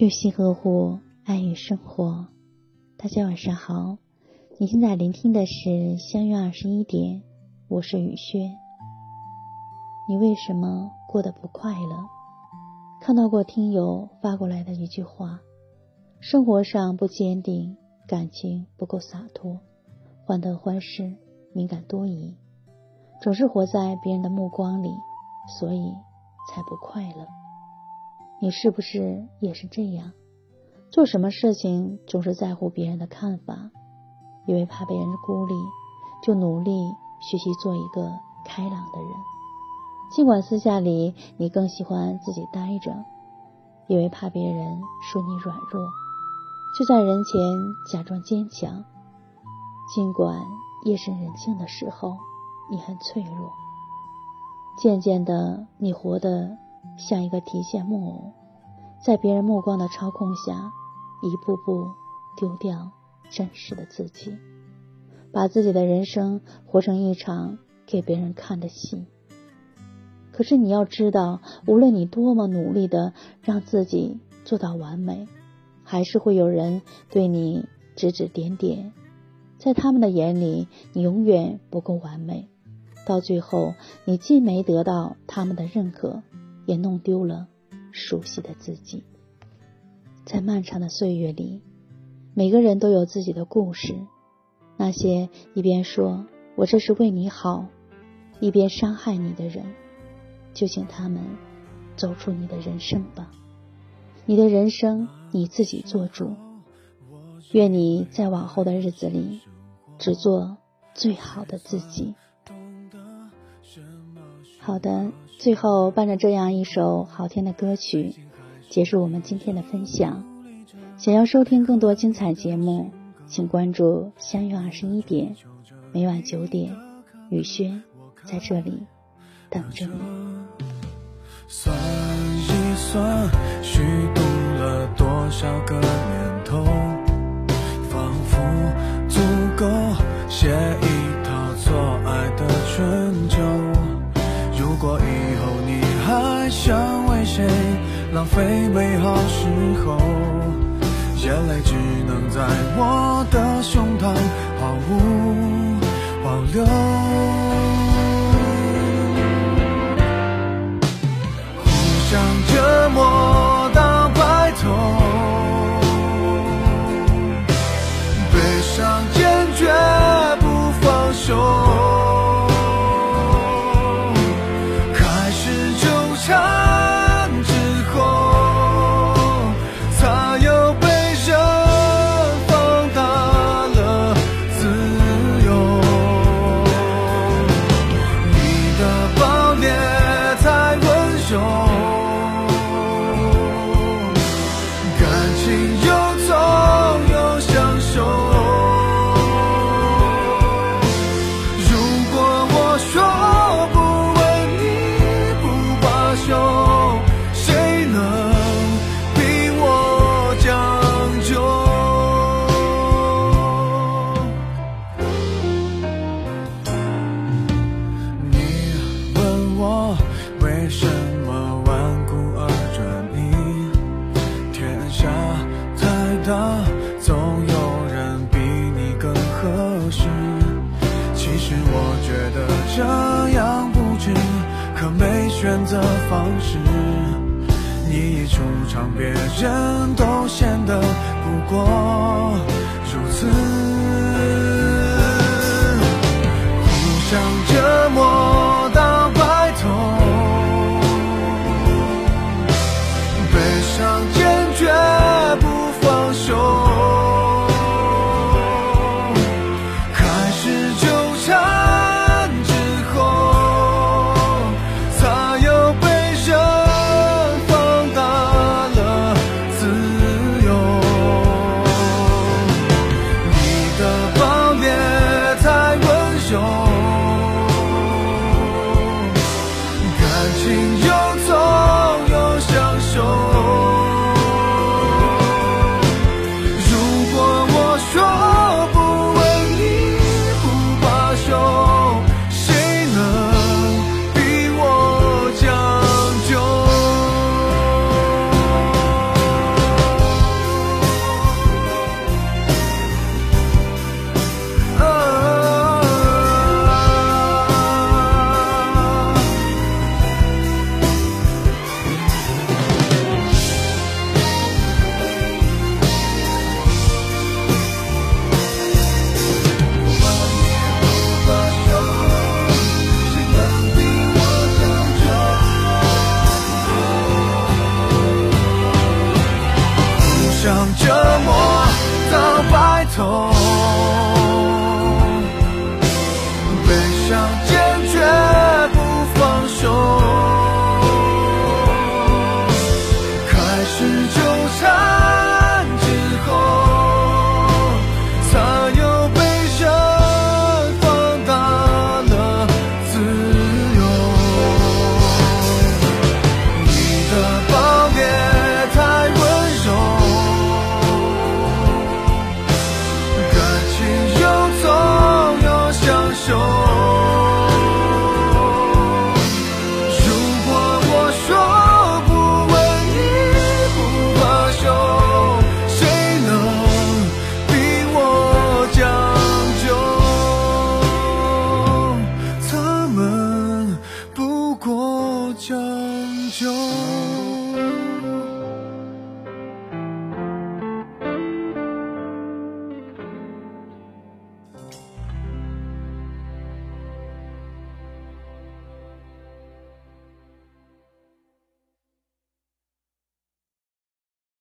用心呵护，爱与生活。大家晚上好，你现在聆听的是相约二十一点，我是雨轩。你为什么过得不快乐？看到过听友发过来的一句话：生活上不坚定，感情不够洒脱，患得患失，敏感多疑，总是活在别人的目光里，所以才不快乐。你是不是也是这样？做什么事情总是在乎别人的看法，因为怕被人孤立，就努力学习做一个开朗的人。尽管私下里你更喜欢自己呆着，因为怕别人说你软弱，就在人前假装坚强。尽管夜深人静的时候你很脆弱，渐渐的你活得。像一个提线木偶，在别人目光的操控下，一步步丢掉真实的自己，把自己的人生活成一场给别人看的戏。可是你要知道，无论你多么努力的让自己做到完美，还是会有人对你指指点点，在他们的眼里，你永远不够完美。到最后，你既没得到他们的认可。也弄丢了熟悉的自己。在漫长的岁月里，每个人都有自己的故事。那些一边说我这是为你好，一边伤害你的人，就请他们走出你的人生吧。你的人生你自己做主。愿你在往后的日子里，只做最好的自己。好的。最后，伴着这样一首好听的歌曲，结束我们今天的分享。想要收听更多精彩节目，请关注相约二十一点，每晚九点，雨轩在这里等着你。算一算，虚度了多少个年头，仿佛足够写一套错爱的春秋。如果一想为谁浪费美好时候，眼泪只能在我的胸膛毫无保留，选择方式，你一出场，别人都显得不过。如此，互相折磨折磨到白头。